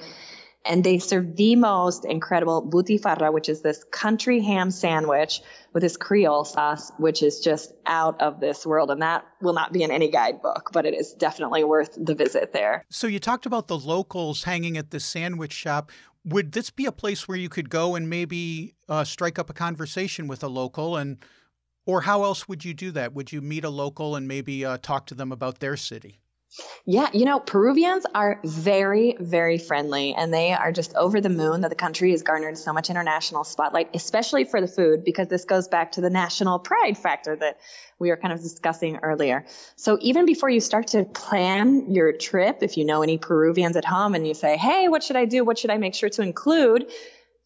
E: And they serve the most incredible butifarra, which is this country ham sandwich with this Creole sauce, which is just out of this world. And that will not be in any guidebook, but it is definitely worth the visit there.
F: So you talked about the locals hanging at the sandwich shop would this be a place where you could go and maybe uh, strike up a conversation with a local? And or how else would you do that? Would you meet a local and maybe uh, talk to them about their city
E: yeah, you know, Peruvians are very, very friendly and they are just over the moon that the country has garnered so much international spotlight, especially for the food, because this goes back to the national pride factor that we were kind of discussing earlier. So even before you start to plan your trip, if you know any Peruvians at home and you say, hey, what should I do? What should I make sure to include?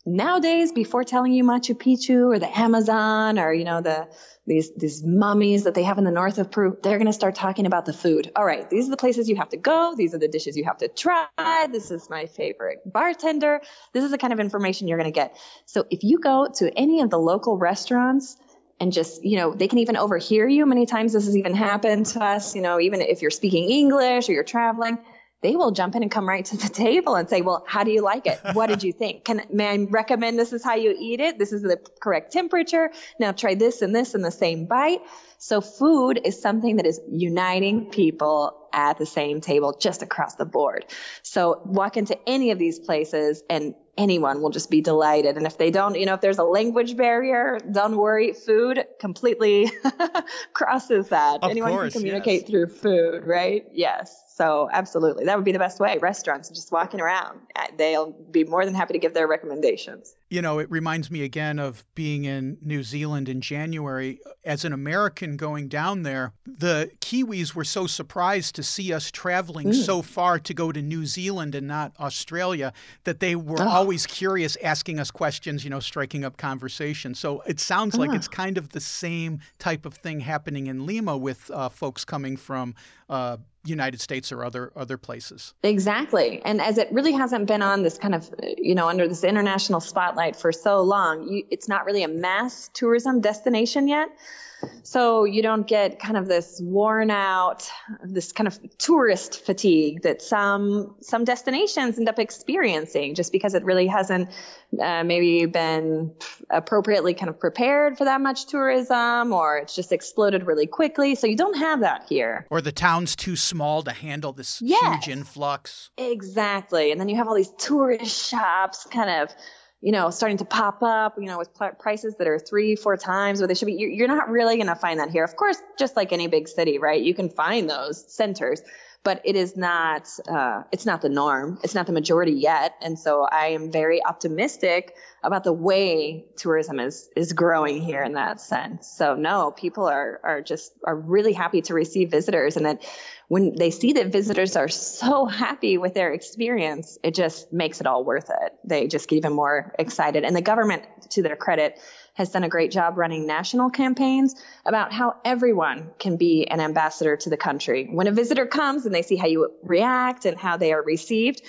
E: Nowadays, before telling you Machu Picchu or the Amazon or, you know, the these these mummies that they have in the north of Peru, they're going to start talking about the food. All right, these are the places you have to go. These are the dishes you have to try. This is my favorite bartender. This is the kind of information you're going to get. So if you go to any of the local restaurants and just, you know, they can even overhear you. Many times this has even happened to us, you know, even if you're speaking English or you're traveling they will jump in and come right to the table and say, well, how do you like it? What did you think? Can, may I recommend this is how you eat it? This is the correct temperature. Now try this and this in the same bite. So food is something that is uniting people at the same table just across the board. So walk into any of these places and anyone will just be delighted. And if they don't, you know, if there's a language barrier, don't worry. Food completely crosses that.
F: Of
E: anyone
F: course,
E: can communicate
F: yes.
E: through food, right? Yes. So absolutely, that would be the best way. Restaurants just walking around, uh, they'll be more than happy to give their recommendations.
F: You know, it reminds me again of being in New Zealand in January. As an American going down there, the Kiwis were so surprised to see us traveling
E: Mm.
F: so far to go to New Zealand and not Australia that they were
E: Oh.
F: always curious, asking us questions, you know, striking up conversation. So it sounds like
E: Ah.
F: it's kind of the same type of thing happening in Lima with uh, folks coming from uh, United States or other other places.
E: Exactly. And as it really hasn't been on this kind of, you know, under this international spotlight for so long, you, it's not really a mass tourism destination yet. So you don't get kind of this worn out, this kind of tourist fatigue that some some destinations end up experiencing just because it really hasn't uh, maybe been appropriately kind of prepared for that much tourism or it's just exploded really quickly. So you don't have that here.
F: Or the town's too small to handle this
E: Yes.
F: huge influx.
E: Exactly. And then you have all these tourist shops kind of, you know, starting to pop up, you know, with pl- prices that are three, four times what they should be. You're, you're not really going to find that here. Of course, just like any big city, right? You can find those centers, but it is not, uh, it's not the norm. It's not the majority yet. And so I am very optimistic about the way tourism is, is growing here in that sense. So no, people are, are just, are really happy to receive visitors and that when they see that visitors are so happy with their experience, it just makes it all worth it. They just get even more excited. And the government, to their credit, has done a great job running national campaigns about how everyone can be an ambassador to the country. When a visitor comes and they see how you react and how they are received,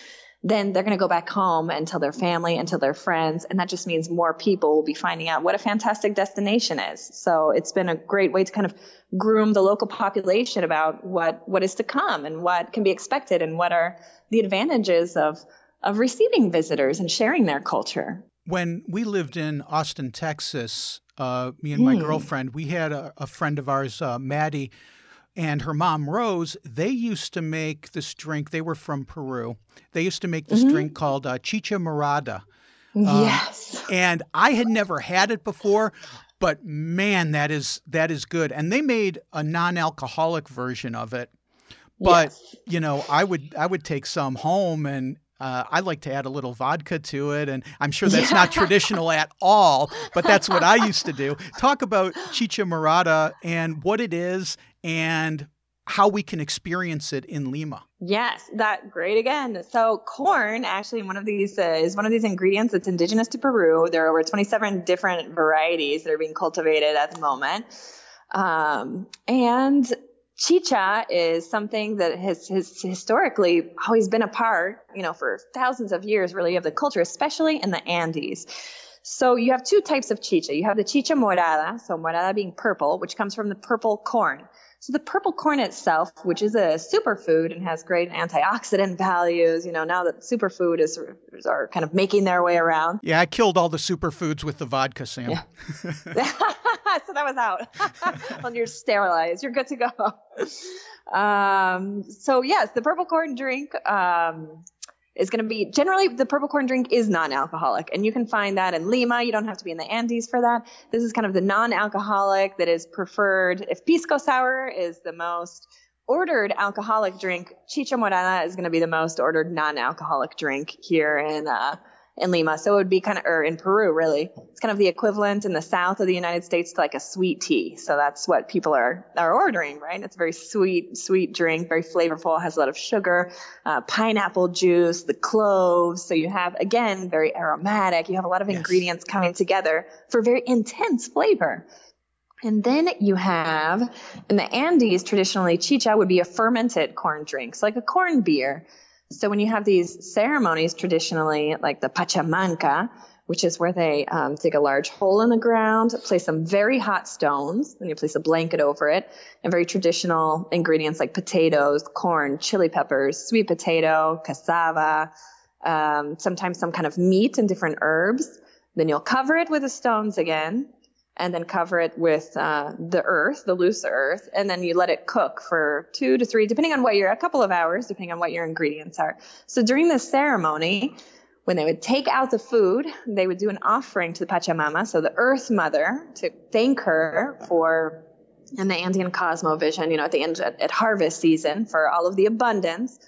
E: then they're going to go back home and tell their family and tell their friends. And that just means more people will be finding out what a fantastic destination is. So it's been a great way to kind of groom the local population about what, what is to come and what can be expected and what are the advantages of, of receiving visitors and sharing their culture.
F: When we lived in Austin, Texas, uh, me and my
E: Hmm.
F: girlfriend, we had a, a friend of ours, uh, Maddie, and her mom Rose, they used to make this drink. They were from Peru. They used to make this mm-hmm. drink called uh, chicha morada.
E: Um, yes.
F: And I had never had it before, but man, that is that is good. And they made a non-alcoholic version of it. But yes. you know, I would I would take some home and uh, I like to add a little vodka to it, and I'm sure that's yeah. not traditional at all, but that's what I used to do. Talk about chicha morada and what it is, and how we can experience it in Lima.
E: Yes, that great again. So corn actually one of these uh, is one of these ingredients that's indigenous to Peru. There are over 27 different varieties that are being cultivated at the moment. Um, and chicha is something that has, has historically always been a part, you know, for thousands of years really of the culture, especially in the Andes. So you have two types of chicha. You have the chicha morada, so morada being purple, which comes from the purple corn. So the purple corn itself, which is a superfood and has great antioxidant values, you know, now that superfood is are kind of making their way around.
F: Yeah, I killed all the superfoods with the vodka, Sam. Yeah.
E: so that was out. well, you're sterilized. You're good to go. Um, so yes, the purple corn drink. Um, is going to be generally the purple corn drink is non-alcoholic and you can find that in Lima. You don't have to be in the Andes for that. This is kind of the non-alcoholic that is preferred. If pisco sour is the most ordered alcoholic drink, chicha morada is going to be the most ordered non-alcoholic drink here in uh, in Lima. So it would be kind of, or in Peru, really. It's kind of the equivalent in the south of the United States to like a sweet tea. So that's what people are, are ordering, right? It's a very sweet, sweet drink, very flavorful, has a lot of sugar, uh, pineapple juice, the cloves. So you have, again, very aromatic. You have a lot of yes. ingredients coming together for very intense flavor. And then you have in the Andes, traditionally, chicha would be a fermented corn drink, so like a corn beer. So when you have these ceremonies traditionally, like the Pachamanca, which is where they um, dig a large hole in the ground, place some very hot stones, then you place a blanket over it, and very traditional ingredients like potatoes, corn, chili peppers, sweet potato, cassava, um, sometimes some kind of meat and different herbs. Then you'll cover it with the stones again, and then cover it with uh, the earth, the loose earth, and then you let it cook for two to three, depending on what your, a couple of hours, depending on what your ingredients are. So during this ceremony, when they would take out the food, they would do an offering to the Pachamama, so the Earth Mother, to thank her for, in the Andean cosmovision, you know, at the end at, at harvest season, for all of the abundance.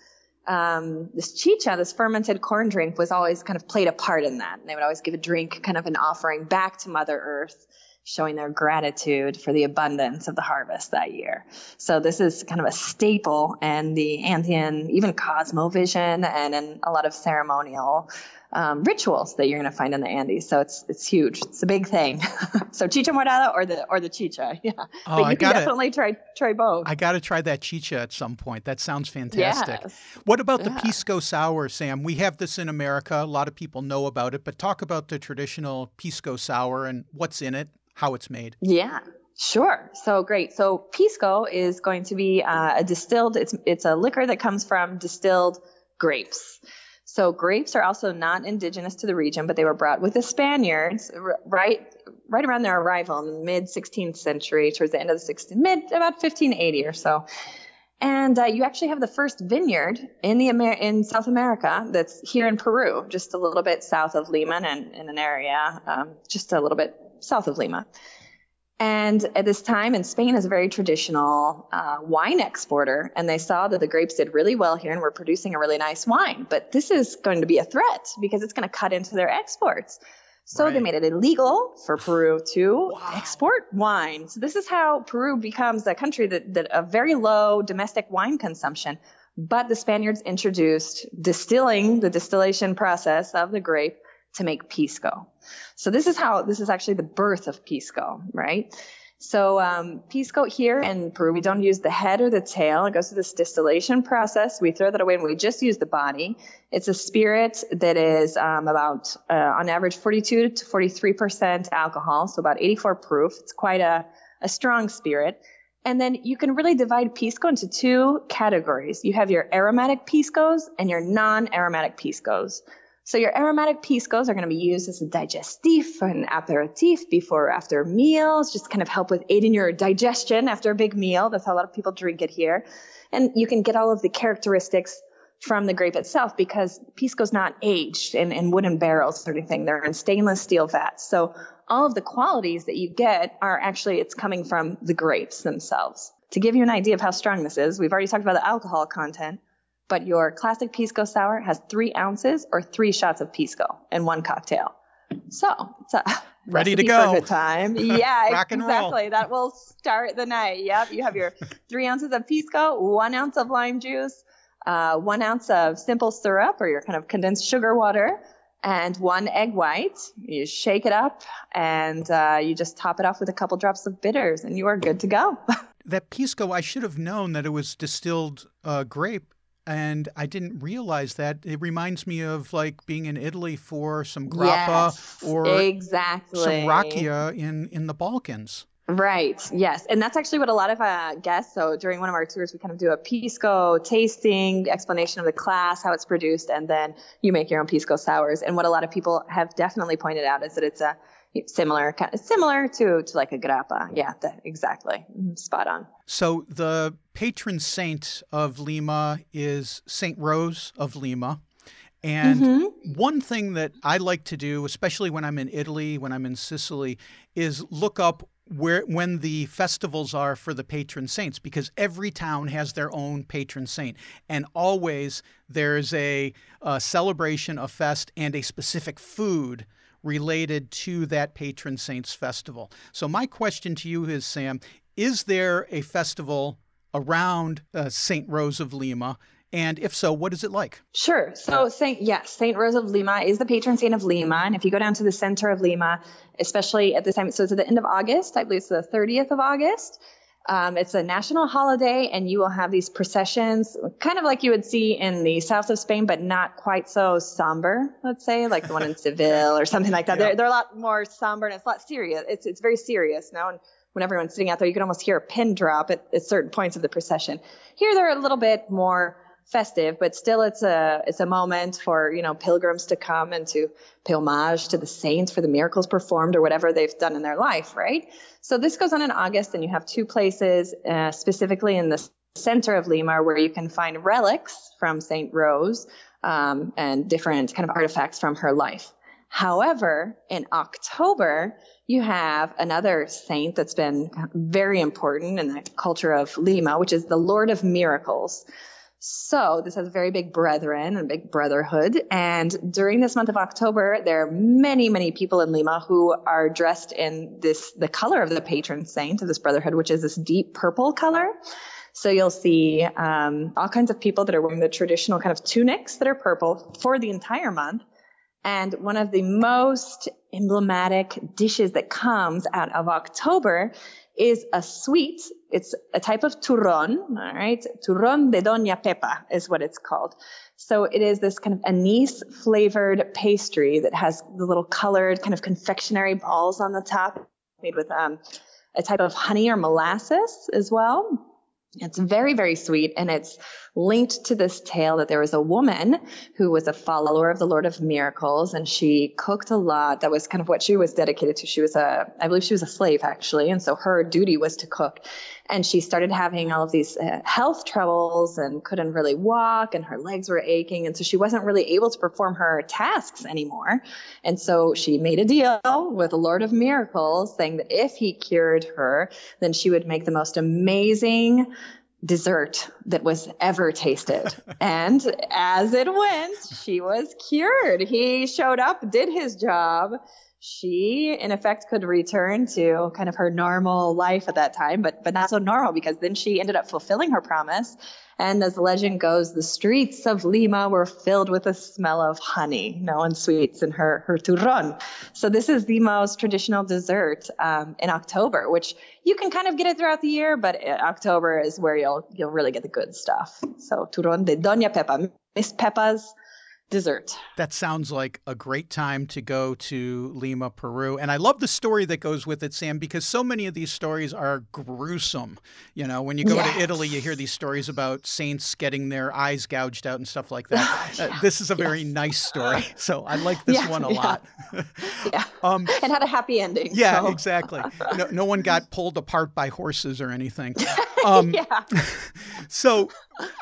E: Um, this chicha, this fermented corn drink, was always kind of played a part in that. And they would always give a drink, kind of an offering back to Mother Earth showing their gratitude for the abundance of the harvest that year. So this is kind of a staple in the Andean, even cosmovision and in a lot of ceremonial um, rituals that you're going to find in the Andes. So it's it's huge. It's a big thing. so chicha morada or the or the chicha, yeah. Oh, but you I can gotta, definitely try try both.
F: I got to try that chicha at some point. That sounds fantastic. Yes. What about yeah. the pisco sour, Sam? We have this in America. A lot of people know about it, but talk about the traditional pisco sour and what's in it how it's made.
E: Yeah. Sure. So great. So pisco is going to be uh, a distilled. It's it's a liquor that comes from distilled grapes. So grapes are also not indigenous to the region, but they were brought with the Spaniards right right around their arrival in the mid 16th century, towards the end of the 16th, mid about 1580 or so. And uh, you actually have the first vineyard in the Amer- in South America that's here in Peru, just a little bit south of Lima and in an area um, just a little bit south of Lima. And at this time, and Spain is a very traditional uh, wine exporter, and they saw that the grapes did really well here and were producing a really nice wine. But this is going to be a threat because it's going to cut into their exports. So right. they made it illegal for Peru to wow. export wine. So this is how Peru becomes a country that, that a very low domestic wine consumption. But the Spaniards introduced distilling, the distillation process of the grape to make pisco. So this is how, this is actually the birth of Pisco, right? So um, Pisco here in Peru, we don't use the head or the tail. It goes through this distillation process. We throw that away and we just use the body. It's a spirit that is um, about, uh, on average, 42 to 43% alcohol, so about 84 proof. It's quite a, a strong spirit. And then you can really divide Pisco into two categories. You have your aromatic Piscos and your non-aromatic Piscos. So your aromatic piscos are going to be used as a digestif and aperitif before or after meals, just kind of help with aiding your digestion after a big meal. That's how a lot of people drink it here. And you can get all of the characteristics from the grape itself because pisco's not aged in, in wooden barrels or anything. They're in stainless steel vats. So all of the qualities that you get are actually, it's coming from the grapes themselves. To give you an idea of how strong this is, we've already talked about the alcohol content but your classic pisco sour has three ounces or three shots of pisco in one cocktail. So it's a
F: ready to go.
E: For good time. Yeah, exactly. That will start the night. Yep. You have your three ounces of pisco, one ounce of lime juice, uh, one ounce of simple syrup or your kind of condensed sugar water, and one egg white. You shake it up and uh, you just top it off with a couple drops of bitters, and you are good to go.
F: that pisco, I should have known that it was distilled uh, grape and I didn't realize that. It reminds me of like being in Italy for some grappa
E: yes,
F: or
E: exactly.
F: some rakia in in the Balkans.
E: Right. Yes. And that's actually what a lot of uh, guests. So during one of our tours, we kind of do a pisco tasting, explanation of the class, how it's produced, and then you make your own pisco sours. And what a lot of people have definitely pointed out is that it's a similar kind of similar to to like a grappa. Yeah, that, exactly. Mm-hmm, spot on.
F: So the patron saint of Lima is Saint Rose of Lima. And mm-hmm. one thing that I like to do, especially when I'm in Italy, when I'm in Sicily, is look up where when the festivals are for the patron saints because every town has their own patron saint and always there's a, a celebration a fest and a specific food related to that patron saints festival. So, my question to you is, Sam, is there a festival around uh, St. Rose of Lima? And if so, what is it like?
E: Sure. So, Saint, yes, Saint Rose of Lima is the patron saint of Lima. And if you go down to the center of Lima, especially at this time, so it's at the end of August, I believe it's the 30th of August, um, it's a national holiday, and you will have these processions, kind of like you would see in the south of Spain, but not quite so somber. Let's say, like the one in Seville or something like that. Yeah. They're, they're a lot more somber and it's a lot serious. It's it's very serious now. And when everyone's sitting out there, you can almost hear a pin drop at, at certain points of the procession. Here, they're a little bit more festive, but still it's a it's a moment for you know pilgrims to come and to pay homage to the saints for the miracles performed or whatever they've done in their life, right? So this goes on in August, and you have two places, uh, specifically in the center of Lima, where you can find relics from Saint Rose um, and different kind of artifacts from her life. However, in October, you have another saint that's been very important in the culture of Lima, which is the Lord of Miracles. So this has very big brethren and big brotherhood. And during this month of October, there are many, many people in Lima who are dressed in this, the color of the patron saint of this brotherhood, which is this deep purple color. So you'll see um, all kinds of people that are wearing the traditional kind of tunics that are purple for the entire month. And one of the most emblematic dishes that comes out of October is a sweet. It's a type of turron, all right? Turron de Doña Pepa is what it's called. So it is this kind of anise flavored pastry that has the little colored kind of confectionery balls on the top made with um, a type of honey or molasses as well. It's very, very sweet, and it's linked to this tale that there was a woman who was a follower of the Lord of Miracles, and she cooked a lot. That was kind of what she was dedicated to. She was a, I believe she was a slave actually, and so her duty was to cook and she started having all of these uh, health troubles and couldn't really walk and her legs were aching and so she wasn't really able to perform her tasks anymore and so she made a deal with the lord of miracles saying that if he cured her then she would make the most amazing dessert that was ever tasted. and as it went, she was cured. He showed up, did his job, she in effect could return to kind of her normal life at that time, but but not so normal because then she ended up fulfilling her promise. And as the legend goes, the streets of Lima were filled with the smell of honey, you know, and sweets in her her turron. So this is the most traditional dessert um, in October, which you can kind of get it throughout the year, but October is where you'll you'll really get the good stuff. So turron de Doña Pepa, Miss Pepa's dessert.
F: That sounds like a great time to go to Lima, Peru. And I love the story that goes with it, Sam, because so many of these stories are gruesome. You know, when you go yes. to Italy, you hear these stories about saints getting their eyes gouged out and stuff like that. yeah. uh, this is a very yes. nice story. So I like this yeah, one a
E: yeah.
F: lot.
E: yeah. Um, it had a happy ending.
F: Yeah,
E: so.
F: exactly. No, no, one got pulled apart by horses or anything. Um,
E: yeah.
F: so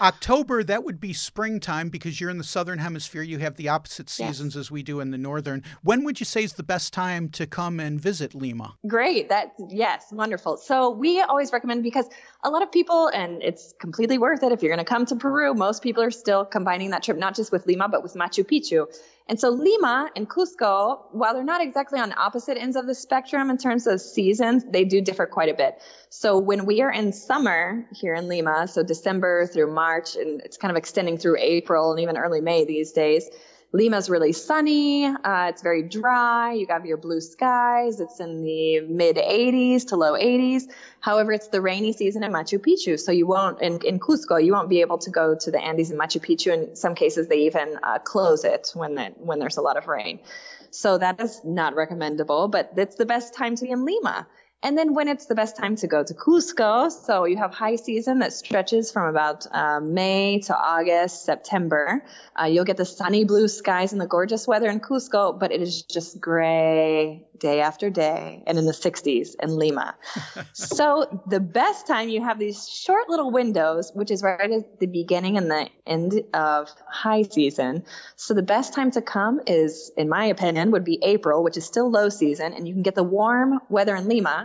F: October, that would be springtime because you're in the southern hemisphere. You have the opposite seasons as we do in the northern. When would you say is the best time to come and visit Lima?
E: Great. That yes, wonderful. So we always recommend because a lot of people, and it's completely worth it if you're going to come to Peru. Most people are still combining that trip not just with Lima but with Machu Picchu. And so Lima and Cusco, while they're not exactly on opposite ends of the spectrum in terms of seasons, they do differ quite a bit. So when we are in summer here in Lima, so December through March, and it's kind of extending through April and even early May these days, Lima's really sunny. Uh, it's very dry. You have your blue skies. It's in the mid 80s to low 80s. However, it's the rainy season in Machu Picchu, so you won't in, in Cusco you won't be able to go to the Andes in Machu Picchu. In some cases, they even uh, close it when when there's a lot of rain. So that is not recommendable, but it's the best time to be in Lima. And then when it's the best time to go to Cusco, so you have high season that stretches from about uh, May to August, September. Uh, you'll get the sunny blue skies and the gorgeous weather in Cusco, but it is just gray day after day and in the 60s in Lima. so the best time you have these short little windows, which is right at the beginning and the end of high season. So the best time to come is, in my opinion, would be April, which is still low season, and you can get the warm weather in Lima.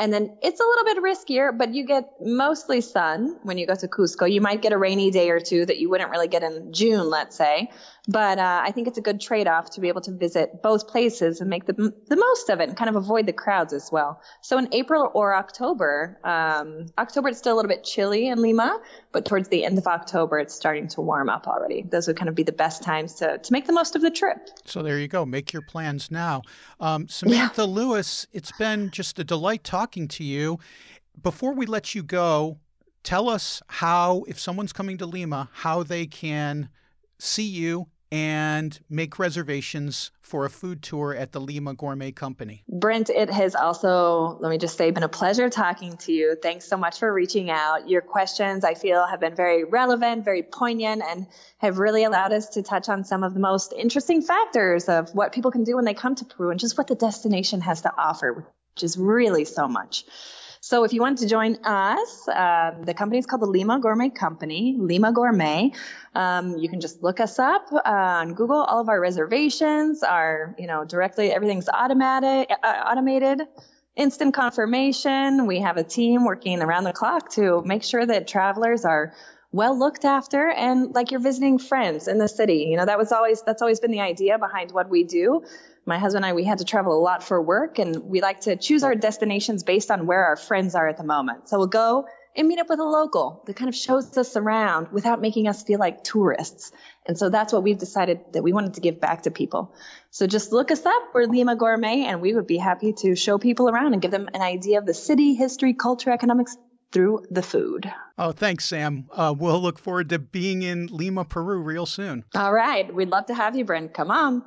E: And then it's a little bit riskier, but you get mostly sun when you go to Cusco. You might get a rainy day or two that you wouldn't really get in June, let's say. But uh, I think it's a good trade off to be able to visit both places and make the, the most of it and kind of avoid the crowds as well. So in April or October, um, October it's still a little bit chilly in Lima, but towards the end of October it's starting to warm up already. Those would kind of be the best times to, to make the most of the trip.
F: So there you go. Make your plans now. Um, Samantha yeah. Lewis, it's been just a delight talking to you. Before we let you go, tell us how, if someone's coming to Lima, how they can see you and make reservations for a food tour at the Lima Gourmet Company.
E: Brent, it has also, let me just say, been a pleasure talking to you. Thanks so much for reaching out. Your questions, I feel, have been very relevant, very poignant, and have really allowed us to touch on some of the most interesting factors of what people can do when they come to Peru and just what the destination has to offer, which is really so much. So if you want to join us, uh, the company is called the Lima Gourmet Company, Lima Gourmet. Um, you can just look us up uh, on Google. All of our reservations are, you know, directly, everything's automatic, uh, automated instant confirmation. We have a team working around the clock to make sure that travelers are well looked after and like you're visiting friends in the city. You know, that was always, that's always been the idea behind what we do my husband and I, we had to travel a lot for work and we like to choose our destinations based on where our friends are at the moment. So we'll go and meet up with a local that kind of shows us around without making us feel like tourists. And so that's what we've decided that we wanted to give back to people. So just look us up. We're Lima Gourmet and we would be happy to show people around and give them an idea of the city, history, culture, economics through the food.
F: Oh, thanks, Sam. Uh, we'll look forward to being in Lima, Peru real soon.
E: All right. We'd love to have you, Brent. Come on.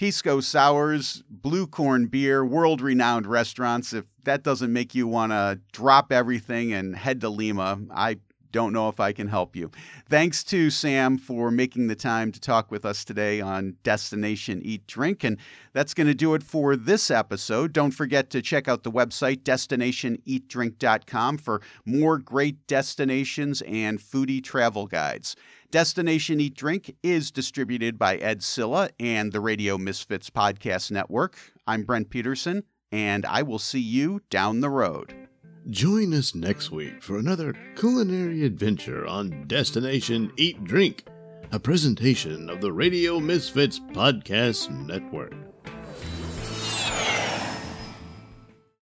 A: Pisco Sours, Blue Corn Beer, world renowned restaurants. If that doesn't make you want to drop everything and head to Lima, I don't know if I can help you. Thanks to Sam for making the time to talk with us today on Destination Eat Drink. And that's going to do it for this episode. Don't forget to check out the website, destinationeatdrink.com, for more great destinations and foodie travel guides. Destination Eat Drink is distributed by Ed Silla and the Radio Misfits Podcast Network. I'm Brent Peterson, and I will see you down the road.
D: Join us next week for another culinary adventure on Destination Eat Drink, a presentation of the Radio Misfits Podcast Network.